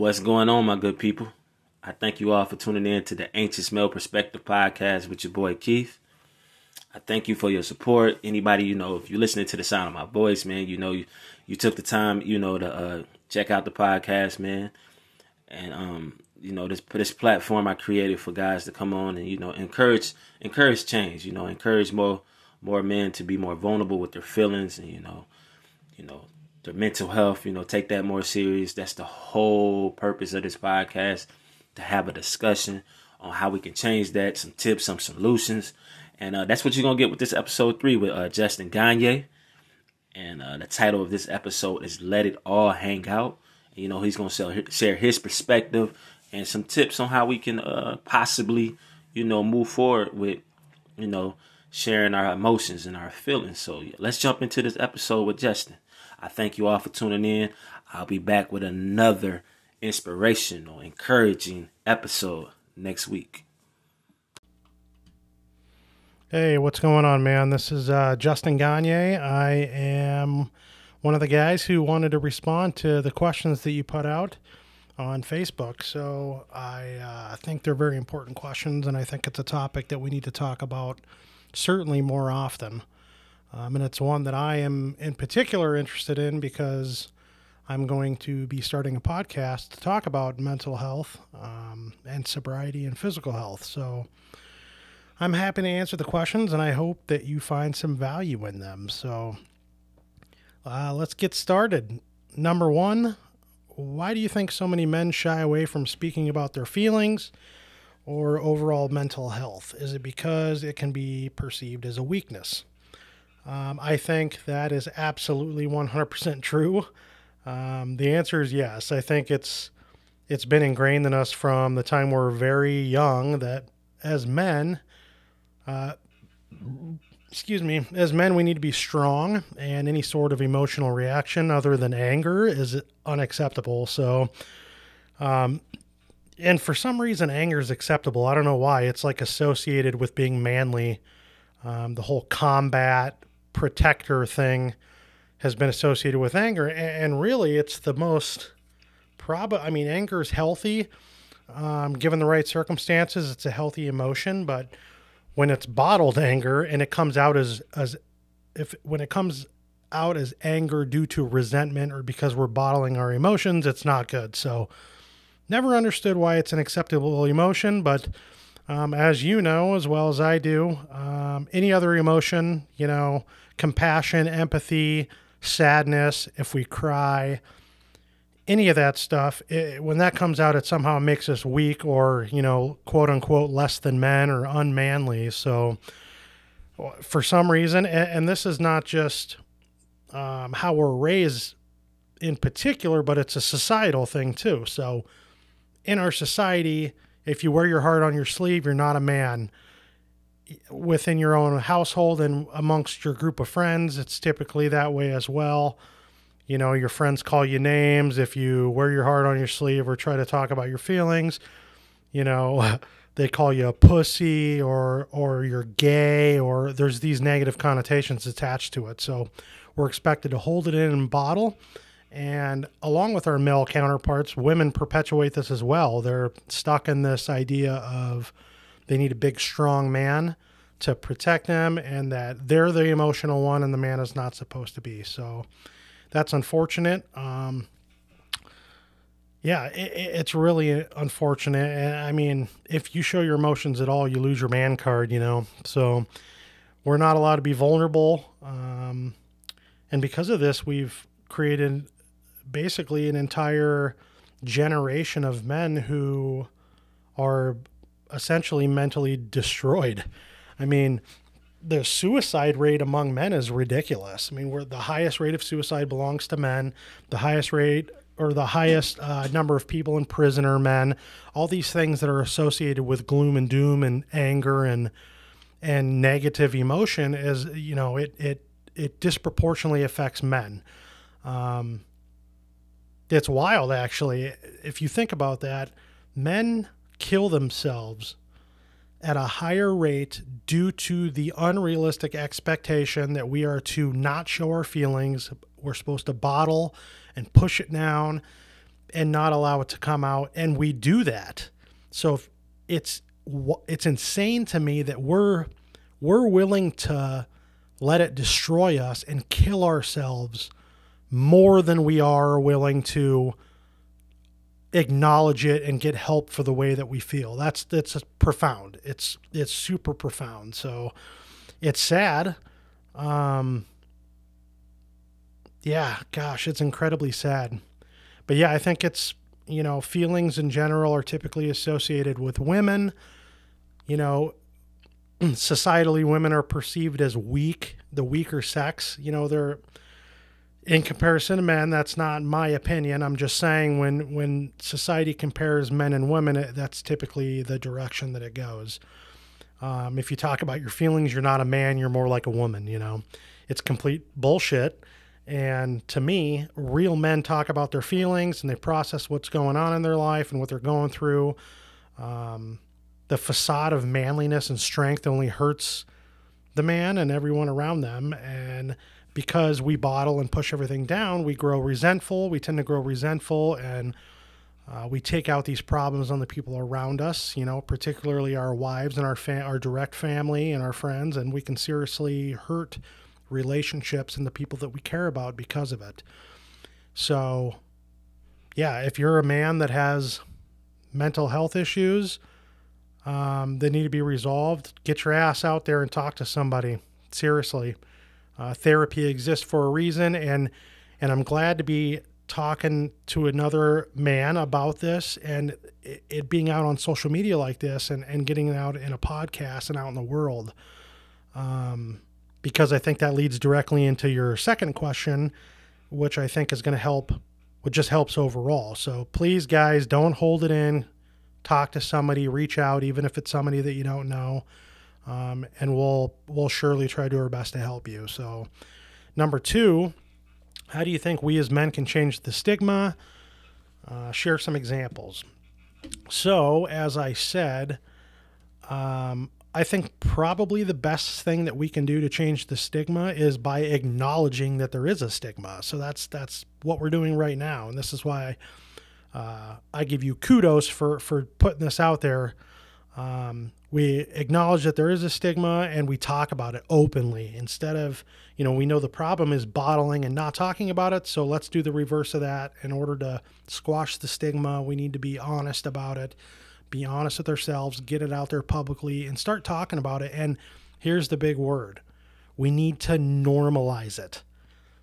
What's going on, my good people? I thank you all for tuning in to the Anxious Male Perspective podcast with your boy Keith. I thank you for your support. Anybody, you know, if you're listening to the sound of my voice, man, you know, you, you took the time, you know, to uh, check out the podcast, man. And um, you know, this this platform I created for guys to come on and you know encourage encourage change. You know, encourage more more men to be more vulnerable with their feelings and you know, you know, their mental health. You know, take that more serious. That's the whole purpose of this podcast to have a discussion on how we can change that, some tips, some solutions, and uh, that's what you're gonna get with this episode three with uh, Justin Gagnier. And uh, the title of this episode is "Let It All Hang Out." You know, he's gonna share his perspective and some tips on how we can uh, possibly, you know, move forward with, you know, sharing our emotions and our feelings. So yeah, let's jump into this episode with Justin. I thank you all for tuning in. I'll be back with another inspirational, encouraging episode next week. Hey, what's going on, man? This is uh, Justin Gagnier. I am one of the guys who wanted to respond to the questions that you put out on Facebook. So I uh, think they're very important questions, and I think it's a topic that we need to talk about certainly more often. Um, and it's one that I am in particular interested in because I'm going to be starting a podcast to talk about mental health um, and sobriety and physical health. So I'm happy to answer the questions, and I hope that you find some value in them. So uh, let's get started. Number one, why do you think so many men shy away from speaking about their feelings or overall mental health? Is it because it can be perceived as a weakness? Um, I think that is absolutely 100% true. Um, the answer is yes. I think it's it's been ingrained in us from the time we're very young that as men, uh, excuse me, as men, we need to be strong, and any sort of emotional reaction other than anger is unacceptable. So, um, and for some reason, anger is acceptable. I don't know why. It's like associated with being manly. Um, the whole combat protector thing has been associated with anger, and really, it's the most prob. I mean, anger is healthy. Um, given the right circumstances, it's a healthy emotion, but when it's bottled anger and it comes out as as if when it comes out as anger due to resentment or because we're bottling our emotions, it's not good. So, never understood why it's an acceptable emotion, but um, as you know as well as I do, um, any other emotion, you know, compassion, empathy, sadness, if we cry, any of that stuff, it, when that comes out, it somehow makes us weak or, you know, quote unquote, less than men or unmanly. So, for some reason, and, and this is not just um, how we're raised in particular, but it's a societal thing too. So, in our society, if you wear your heart on your sleeve, you're not a man. Within your own household and amongst your group of friends, it's typically that way as well you know, your friends call you names if you wear your heart on your sleeve or try to talk about your feelings. You know, they call you a pussy or or you're gay or there's these negative connotations attached to it. So we're expected to hold it in and bottle. And along with our male counterparts, women perpetuate this as well. They're stuck in this idea of they need a big, strong man to protect them and that they're the emotional one and the man is not supposed to be. So that's unfortunate. Um, yeah, it, it's really unfortunate. I mean, if you show your emotions at all, you lose your man card, you know. So we're not allowed to be vulnerable. Um, and because of this, we've created basically an entire generation of men who are essentially mentally destroyed. I mean, the suicide rate among men is ridiculous. I mean, we're the highest rate of suicide belongs to men. The highest rate or the highest uh, number of people in prison are men. All these things that are associated with gloom and doom and anger and and negative emotion is you know it it it disproportionately affects men. Um, it's wild actually if you think about that. Men kill themselves at a higher rate due to the unrealistic expectation that we are to not show our feelings. We're supposed to bottle and push it down and not allow it to come out. And we do that. So it's it's insane to me that we're we're willing to let it destroy us and kill ourselves more than we are willing to acknowledge it and get help for the way that we feel. That's that's profound. It's it's super profound. So it's sad. Um yeah, gosh, it's incredibly sad. But yeah, I think it's you know, feelings in general are typically associated with women. You know, societally women are perceived as weak, the weaker sex. You know, they're in comparison to men. That's not my opinion. I'm just saying when when society compares men and women, it, that's typically the direction that it goes. Um, if you talk about your feelings, you're not a man. You're more like a woman. You know, it's complete bullshit. And to me, real men talk about their feelings and they process what's going on in their life and what they're going through. Um, the facade of manliness and strength only hurts the man and everyone around them. And because we bottle and push everything down, we grow resentful. We tend to grow resentful and uh, we take out these problems on the people around us, you know, particularly our wives and our fa- our direct family and our friends, and we can seriously hurt relationships and the people that we care about because of it. So, yeah, if you're a man that has mental health issues, um, they need to be resolved. Get your ass out there and talk to somebody. Seriously, uh, therapy exists for a reason, and and I'm glad to be talking to another man about this and it, it being out on social media like this and, and getting it out in a podcast and out in the world. Um, because I think that leads directly into your second question, which I think is going to help, which just helps overall. So please, guys, don't hold it in talk to somebody, reach out, even if it's somebody that you don't know, um, and we'll we'll surely try to do our best to help you. So, number two, how do you think we as men can change the stigma? Uh, share some examples. So, as I said, um, I think probably the best thing that we can do to change the stigma is by acknowledging that there is a stigma. So that's that's what we're doing right now, and this is why uh, I give you kudos for for putting this out there. Um, we acknowledge that there is a stigma and we talk about it openly instead of you know we know the problem is bottling and not talking about it. So let's do the reverse of that. In order to squash the stigma we need to be honest about it be honest with ourselves get it out there publicly and start talking about it. And here's the big word. We need to normalize it.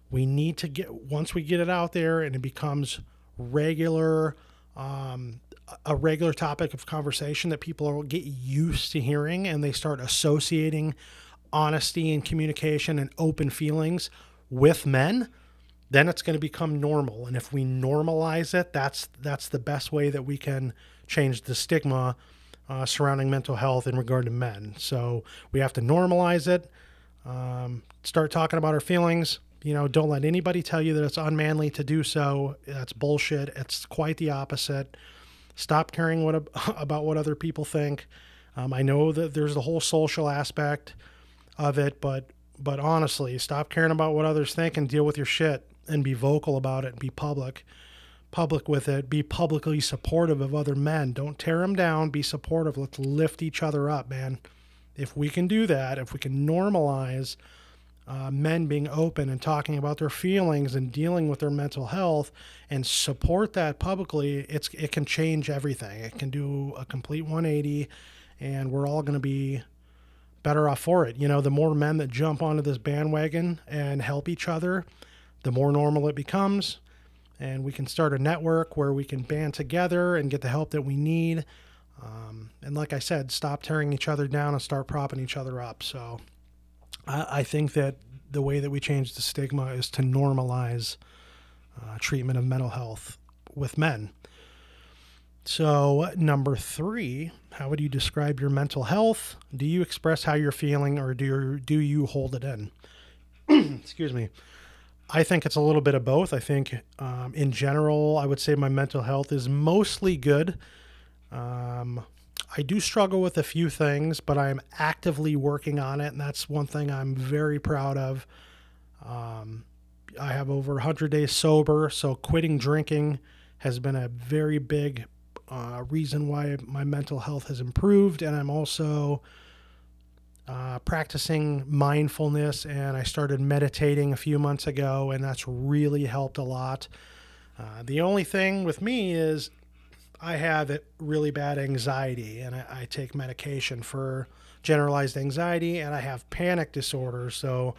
We need to get once we get it out there and it becomes regular um, a regular topic of conversation that people get used to hearing and they start associating honesty and communication and open feelings with men then it's going to become normal and if we normalize it that's that's the best way that we can change the stigma uh, surrounding mental health in regard to men so we have to normalize it um, start talking about our feelings you know, don't let anybody tell you that it's unmanly to do so. That's bullshit. It's quite the opposite. Stop caring what about what other people think. Um, I know that there's the whole social aspect of it, but but honestly, stop caring about what others think and deal with your shit and be vocal about it and be public public with it. Be publicly supportive of other men. Don't tear them down. Be supportive. Let's lift each other up man. If we can do that if we can normalize uh, men being open and talking about their feelings and dealing with their mental health and support that publicly, it's it can change everything. It can do a complete 180, and we're all going to be better off for it. You know, the more men that jump onto this bandwagon and help each other, the more normal it becomes. And we can start a network where we can band together and get the help that we need. Um, and like I said, stop tearing each other down and start propping each other up. So I, I think that the way that we change the stigma is to normalize uh, treatment of mental health with men. So, number three, how would you describe your mental health? Do you express how you're feeling or do you, do you hold it in? Excuse me. I think it's a little bit of both. I think, um, in general, I would say my mental health is mostly good. Um, I do struggle with a few things, but I'm actively working on it, and that's one thing I'm very proud of. Um, I have over 100 days sober, so quitting drinking has been a very big uh, reason why my mental health has improved. And I'm also uh, practicing mindfulness, and I started meditating a few months ago, and that's really helped a lot. Uh, the only thing with me is I have really bad anxiety, and I, I, take medication for generalized anxiety, and I have panic disorder. So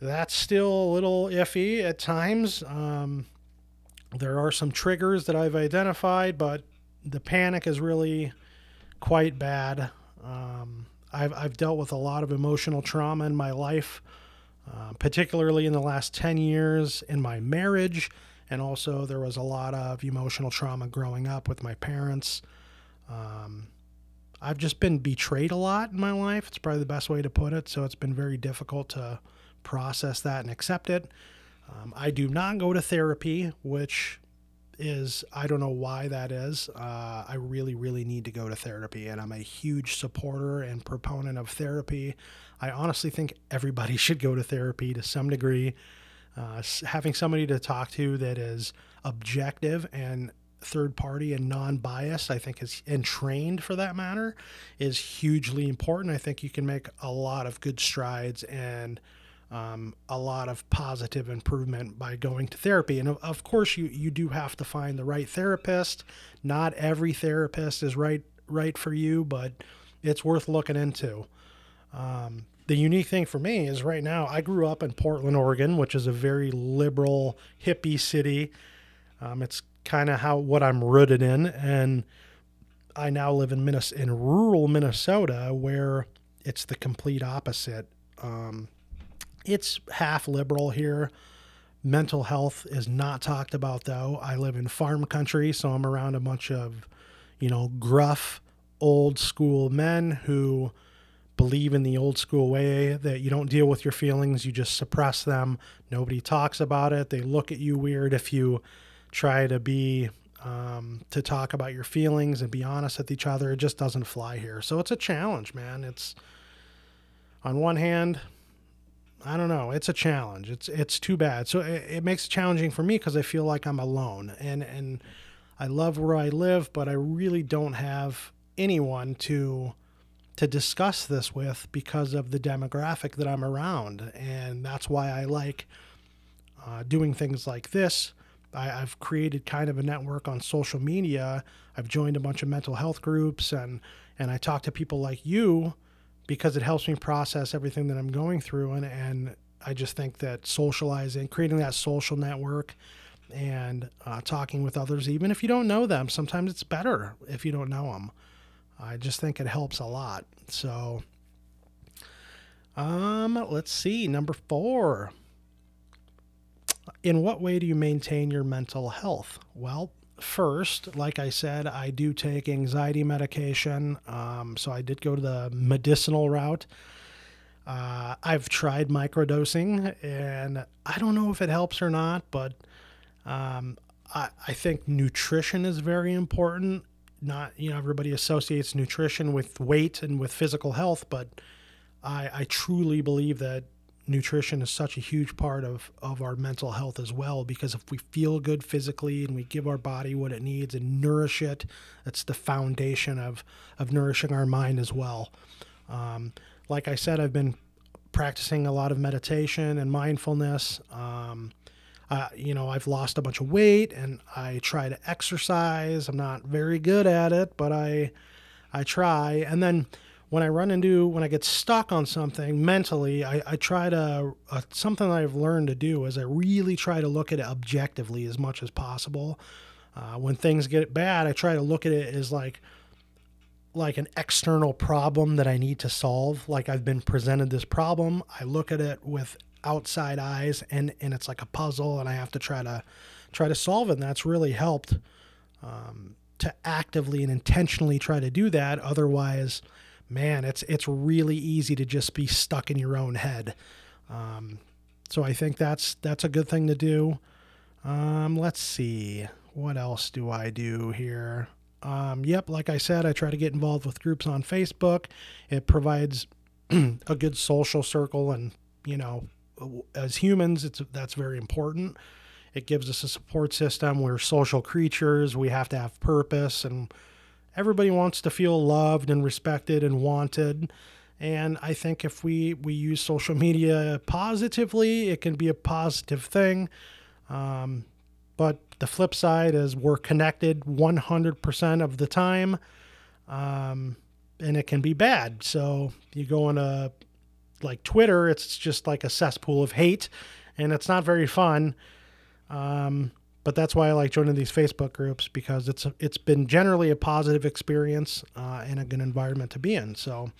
that's still a little iffy at times. Um, there are some triggers that I've identified, but the panic is really quite bad. Um, I've, I've dealt with a lot of emotional trauma in my life, uh, particularly in the last 10 years in my marriage. And also, there was a lot of emotional trauma growing up with my parents. Um, I've just been betrayed a lot in my life. It's probably the best way to put it. So it's been very difficult to process that and accept it. Um, I do not go to therapy, which is I don't know why that is. Uh, I really, really need to go to therapy, and I'm a huge supporter and proponent of therapy. I honestly think everybody should go to therapy to some degree. Uh, having somebody to talk to that is objective and third party and non-biased i think is and trained for that matter is hugely important i think you can make a lot of good strides and um, a lot of positive improvement by going to therapy. And of, of, course, you, you do have to find the right therapist. Not every therapist is right right for you, but it's worth looking into. Um, the unique thing for me is right now I grew up in Portland, Oregon, which is a very liberal hippie city. Um, it's kind of how what I'm rooted in, and I now live in Minnes- in rural Minnesota, where it's the complete opposite. Um, it's half liberal here. Mental health is not talked about though. I live in farm country, so I'm around a bunch of, you know, gruff, old school men who believe in the old school way that you don't deal with your feelings, you just suppress them. Nobody talks about it. They look at you weird if you try to be um, to talk about your feelings and be honest with each other. It just doesn't fly here. So it's a challenge, man. It's on one hand, I don't know. It's a challenge. It's it's too bad. So it, it makes it challenging for me because I feel like I'm alone, and and I love where I live, but I really don't have anyone to to discuss this with because of the demographic that I'm around, and that's why I like uh, doing things like this. I, have created kind of a network on social media. I've joined a bunch of mental health groups, and and I talk to people like you because it helps me process everything that I'm going through. And, and I just think that socializing, creating that social network, and uh, talking with others, even if you don't know them, sometimes it's better if you don't know them. I just think it helps a lot. So, um, let's see. Number four. In what way do you maintain your mental health? Well, first, like I said, I do take anxiety medication. Um, so I did go to the medicinal route. Uh, I've tried microdosing, and I don't know if it helps or not, but um, I, I think nutrition is very important. Not, you know, everybody associates nutrition with weight and with physical health, but I, I truly believe that nutrition is such a huge part of, of our mental health as well because if we feel good physically and we give our body what it needs and nourish it that's the foundation of of nourishing our mind as well. Um, like i said i've been practicing a lot of meditation and mindfulness. Um, uh, you know i've lost a bunch of weight and i try to exercise i'm not very good at it but i i try and then when I run into when I get stuck on something mentally, I, I try to uh, something I've learned to do is I really try to look at it objectively as much as possible. Uh, when things get bad, I try to look at it as like like an external problem that I need to solve. Like I've been presented this problem, I look at it with outside eyes, and and it's like a puzzle, and I have to try to try to solve it. And that's really helped um, to actively and intentionally try to do that. Otherwise man, it's it's really easy to just be stuck in your own head. Um, so I think that's that's a good thing to do. Um, let's see, what else do I do here? Um, yep, like I said, I try to get involved with groups on Facebook. It provides a good social circle, and you know, as humans, it's that's very important. It gives us a support system. We're social creatures. We have to have purpose, and everybody wants to feel loved and respected and wanted. And I think if we, we use social media positively, it can be a positive thing. Um, but the flip side is we're connected 100% of the time. Um, and it can be bad. So you go on a like Twitter, it's just like a cesspool of hate, and it's not very fun. Um, but that's why I like joining these Facebook groups because it's it's been generally a positive experience uh, and a good environment to be in. So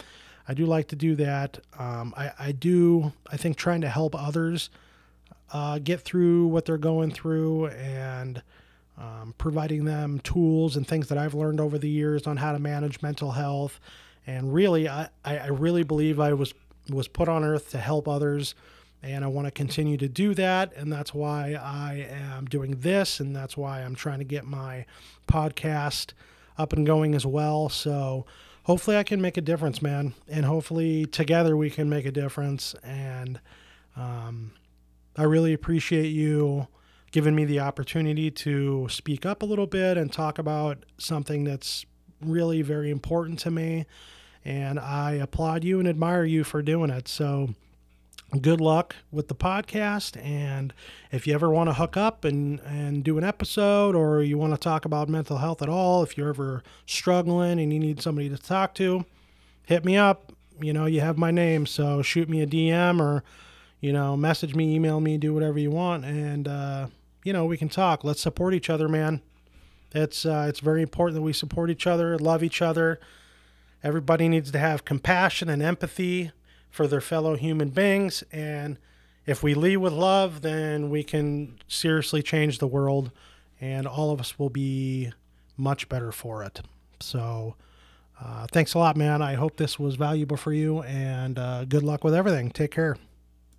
I do like to do that. Um, I, I do I think trying to help others uh, get through what they're going through and um, providing them tools and things that I've learned over the years on how to manage mental health. And really, I, I really believe I was was put on earth to help others, and I want to continue to do that. And that's why I am doing this, and that's why I'm trying to get my podcast up and going as well. So hopefully, I can make a difference, man, and hopefully together we can make a difference. And um, I really appreciate you giving me the opportunity to speak up a little bit and talk about something that's really very important to me. And I applaud you and admire you for doing it. So, good luck with the podcast. And if you ever want to hook up and, and do an episode or you want to talk about mental health at all, if you're ever struggling and you need somebody to talk to, hit me up. You know, you have my name. So, shoot me a DM or, you know, message me, email me, do whatever you want. And, uh, you know, we can talk. Let's support each other, man. It's uh, it's very important that we support each other, love each other. Everybody needs to have compassion and empathy for their fellow human beings, and if we lead with love, then we can seriously change the world, and all of us will be much better for it. So, uh, thanks a lot, man. I hope this was valuable for you, and uh, good luck with everything. Take care.